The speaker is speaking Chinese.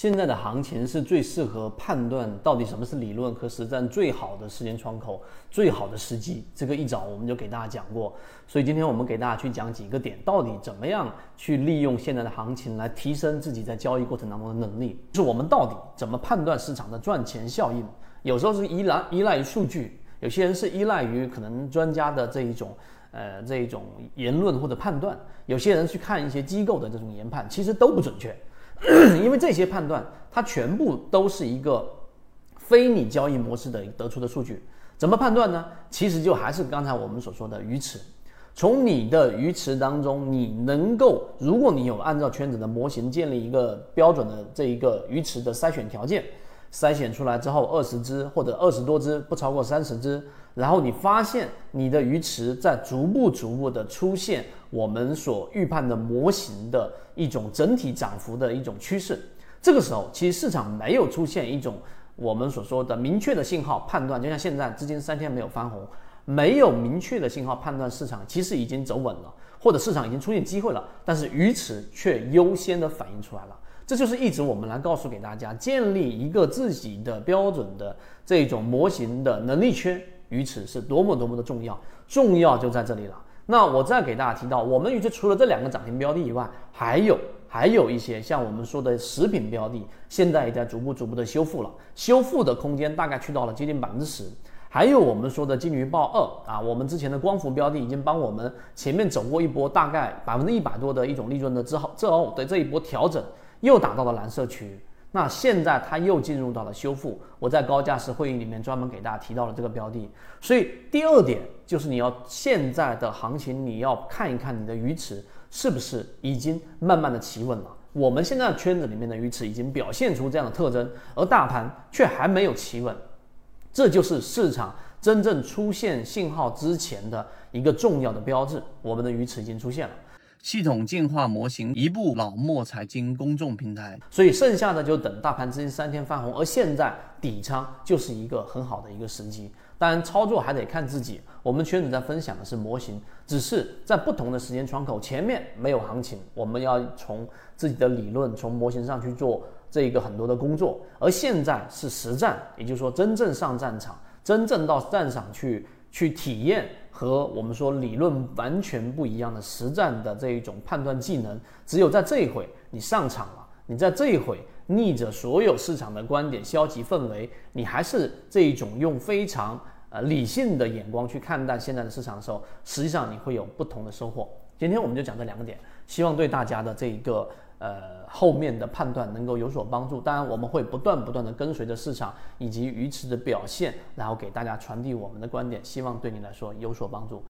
现在的行情是最适合判断到底什么是理论和实战最好的时间窗口、最好的时机。这个一早我们就给大家讲过，所以今天我们给大家去讲几个点，到底怎么样去利用现在的行情来提升自己在交易过程当中的能力。就是我们到底怎么判断市场的赚钱效应？有时候是依赖依赖于数据，有些人是依赖于可能专家的这一种呃这一种言论或者判断，有些人去看一些机构的这种研判，其实都不准确。因为这些判断，它全部都是一个非你交易模式的得出的数据，怎么判断呢？其实就还是刚才我们所说的鱼池，从你的鱼池当中，你能够，如果你有按照圈子的模型建立一个标准的这一个鱼池的筛选条件。筛选出来之后，二十只或者二十多只，不超过三十只。然后你发现你的鱼池在逐步逐步的出现我们所预判的模型的一种整体涨幅的一种趋势。这个时候，其实市场没有出现一种我们所说的明确的信号判断，就像现在资金三天没有翻红，没有明确的信号判断市场其实已经走稳了，或者市场已经出现机会了，但是鱼池却优先的反映出来了。这就是一直我们来告诉给大家，建立一个自己的标准的这种模型的能力圈，于此是多么多么的重要，重要就在这里了。那我再给大家提到，我们鱼池除了这两个涨停标的以外，还有还有一些像我们说的食品标的，现在也在逐步逐步的修复了，修复的空间大概去到了接近百分之十。还有我们说的金鱼报二啊，我们之前的光伏标的已经帮我们前面走过一波大概百分之一百多的一种利润的之后，之后的这一波调整。又打到了蓝色区域，那现在它又进入到了修复。我在高价值会议里面专门给大家提到了这个标的，所以第二点就是你要现在的行情，你要看一看你的鱼池是不是已经慢慢的企稳了。我们现在圈子里面的鱼池已经表现出这样的特征，而大盘却还没有企稳，这就是市场真正出现信号之前的一个重要的标志。我们的鱼池已经出现了。系统进化模型，一部老墨财经公众平台，所以剩下的就等大盘资金三天翻红，而现在底仓就是一个很好的一个时机。当然，操作还得看自己。我们圈子在分享的是模型，只是在不同的时间窗口，前面没有行情，我们要从自己的理论、从模型上去做这一个很多的工作。而现在是实战，也就是说真正上战场，真正到战场去。去体验和我们说理论完全不一样的实战的这一种判断技能，只有在这一回你上场了，你在这一回逆着所有市场的观点、消极氛围，你还是这一种用非常呃理性的眼光去看待现在的市场的时候，实际上你会有不同的收获。今天我们就讲这两个点，希望对大家的这一个。呃，后面的判断能够有所帮助。当然，我们会不断不断的跟随着市场以及鱼池的表现，然后给大家传递我们的观点，希望对你来说有所帮助。